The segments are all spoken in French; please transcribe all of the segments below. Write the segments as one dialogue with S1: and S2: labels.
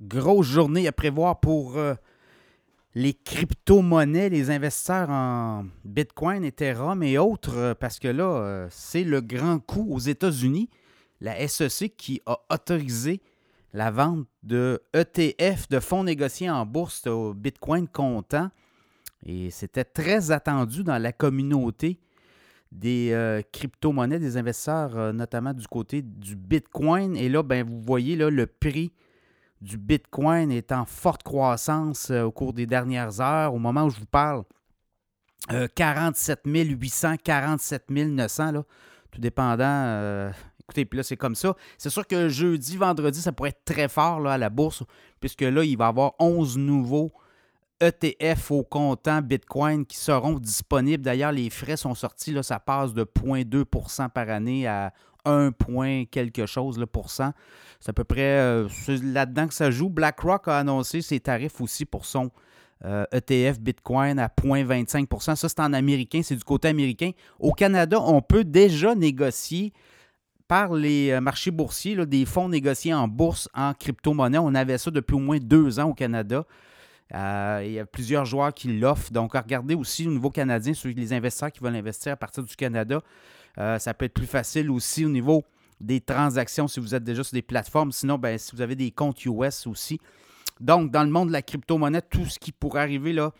S1: grosse journée à prévoir pour euh, les crypto-monnaies, les investisseurs en Bitcoin, Ethereum et autres, euh, parce que là, euh, c'est le grand coup aux États-Unis. La SEC qui a autorisé la vente de ETF, de fonds négociés en bourse au Bitcoin comptant. Et c'était très attendu dans la communauté des crypto-monnaies, des investisseurs, notamment du côté du Bitcoin. Et là, ben, vous voyez là, le prix du Bitcoin est en forte croissance euh, au cours des dernières heures. Au moment où je vous parle, 47 800, 47 900, là, tout dépendant. Euh, écoutez, puis là, c'est comme ça. C'est sûr que jeudi, vendredi, ça pourrait être très fort là, à la bourse, puisque là, il va y avoir 11 nouveaux ETF au comptant Bitcoin qui seront disponibles. D'ailleurs, les frais sont sortis, là, ça passe de 0,2% par année à 1 point quelque chose, le. C'est à peu près euh, là-dedans que ça joue. BlackRock a annoncé ses tarifs aussi pour son ETF euh, e Bitcoin à 0,25% Ça, c'est en américain, c'est du côté américain. Au Canada, on peut déjà négocier par les euh, marchés boursiers des fonds négociés en bourse en crypto-monnaie. On avait ça depuis au moins deux ans au Canada. Il y a plusieurs joueurs qui l'offrent. Donc, regardez aussi au niveau canadien, sur les investisseurs qui veulent investir à partir du Canada. ça peut être plus facile aussi au niveau des transactions si vous êtes déjà sur des plateformes. Sinon, ben, si vous avez des comptes US aussi. Donc, dans le monde de la crypto-monnaie, tout ce qui pourrait arriver là,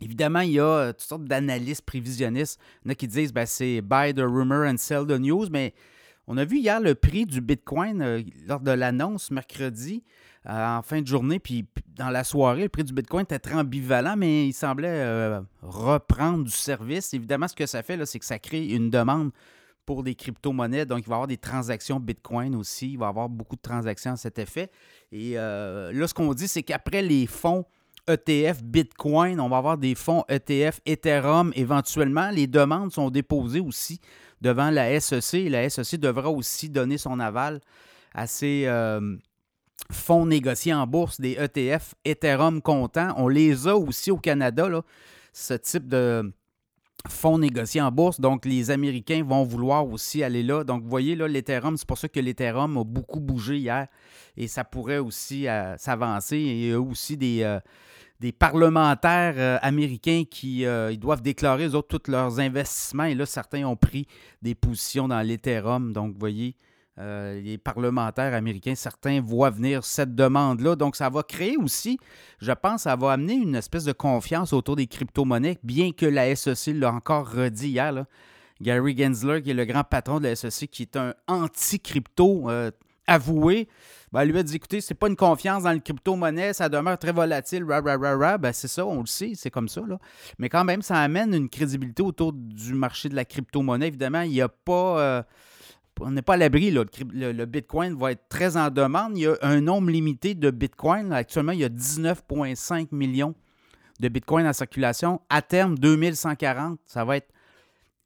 S1: Évidemment, il y a euh, toutes sortes d'analystes prévisionnistes. Il y en a qui disent ben, c'est buy the rumor and sell the news, mais on a vu hier le prix du Bitcoin euh, lors de l'annonce mercredi euh, en fin de journée, puis dans la soirée, le prix du Bitcoin était très ambivalent, mais il semblait reprendre du service. Évidemment, ce que ça fait, c'est que ça crée une demande pour des crypto-monnaies. Donc, il va y avoir des transactions Bitcoin aussi. Il va y avoir beaucoup de transactions à cet effet. Et euh, là, ce qu'on dit, c'est qu'après les fonds ETF Bitcoin, on va avoir des fonds ETF Ethereum éventuellement. Les demandes sont déposées aussi devant la SEC. La SEC devra aussi donner son aval à ces euh, fonds négociés en bourse, des ETF Ethereum comptants. On les a aussi au Canada, ce type de fonds négociés en bourse. Donc, les Américains vont vouloir aussi aller là. Donc, vous voyez, là, l'Ethereum, c'est pour ça que l'Ethereum a beaucoup bougé hier et ça pourrait aussi euh, s'avancer. Il y a aussi des, euh, parlementaires euh, américains qui doivent déclarer, eux tous leurs investissements. Et là, certains ont pris des positions dans l'Ethereum. Donc, vous voyez, euh, les parlementaires américains, certains voient venir cette demande-là. Donc, ça va créer aussi, je pense, ça va amener une espèce de confiance autour des crypto-monnaies, bien que la SEC l'a encore redit hier. Gary Gensler, qui est le grand patron de la SEC, qui est un anti-crypto euh, avoué, ben, lui a dit écoutez, c'est pas une confiance dans le crypto-monnaie, ça demeure très volatile, rah, rah, rah, Ben, c'est ça, on le sait, c'est comme ça. Là. Mais quand même, ça amène une crédibilité autour du marché de la crypto-monnaie. Évidemment, il n'y a pas. Euh, on n'est pas à l'abri. Le, Bitcoin va être très en demande. Il y a un nombre limité de Bitcoin. Actuellement, il y a 19,5 millions de Bitcoin en circulation. À terme, 2140, ça va être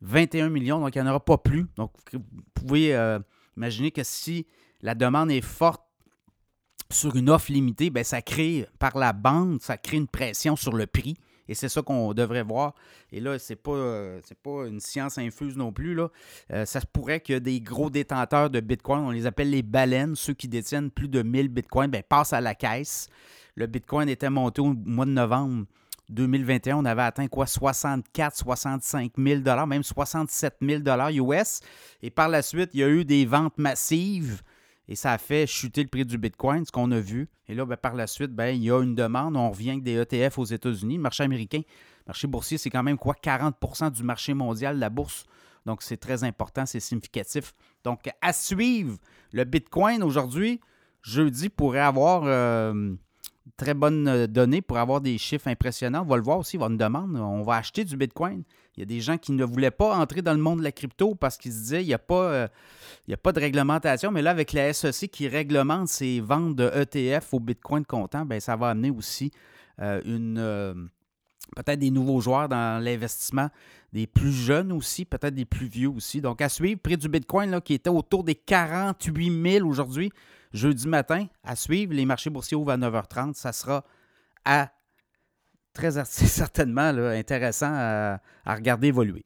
S1: 21 millions. Donc, il n'y en aura pas plus. Donc, vous pouvez euh, imaginer que si la demande est forte sur une offre limitée, bien, ça crée par la bande, ça crée une pression sur le prix. Et c'est ça qu'on devrait voir. Et là, c'est pas, euh, pas une science infuse non plus. Là. Euh, ça se pourrait que des gros détenteurs de Bitcoin, on les appelle les baleines, ceux qui détiennent plus de 1000 Bitcoins, ben, passent à la caisse. Le Bitcoin était monté au mois de novembre 2021, on avait atteint quoi? 64, 65 000 même 67 000 US. Et par la suite, il y a eu des ventes massives et ça a fait chuter le prix du Bitcoin, ce qu'on a vu. Et là, ben, par la suite, ben, il y a une demande. On revient avec des ETF aux États-Unis. Le marché américain, le marché boursier, c'est quand même quoi 40% du marché mondial, la bourse. Donc, c'est très important, c'est significatif. Donc, à suivre, le Bitcoin aujourd'hui, jeudi, pourrait avoir euh, très bonnes données pour avoir des chiffres impressionnants. On va le voir aussi, il va une demande. On va acheter du Bitcoin. Il y a des gens qui ne voulaient pas entrer dans le monde de la crypto parce qu'ils se disaient il n'y a, pas, euh, a pas de réglementation. Mais là, avec la SEC qui réglemente ces ventes de ETF au Bitcoin comptant, ben, ça va amener aussi euh. Euh, peut-être des nouveaux joueurs dans l'investissement, des plus jeunes aussi, peut-être des plus vieux aussi. Donc, à suivre, prix du Bitcoin qui était autour des 48 000 aujourd'hui, jeudi matin. À suivre, les marchés boursiers ouvrent à 9h30. Ça sera à très certainement intéressant à, regarder évoluer.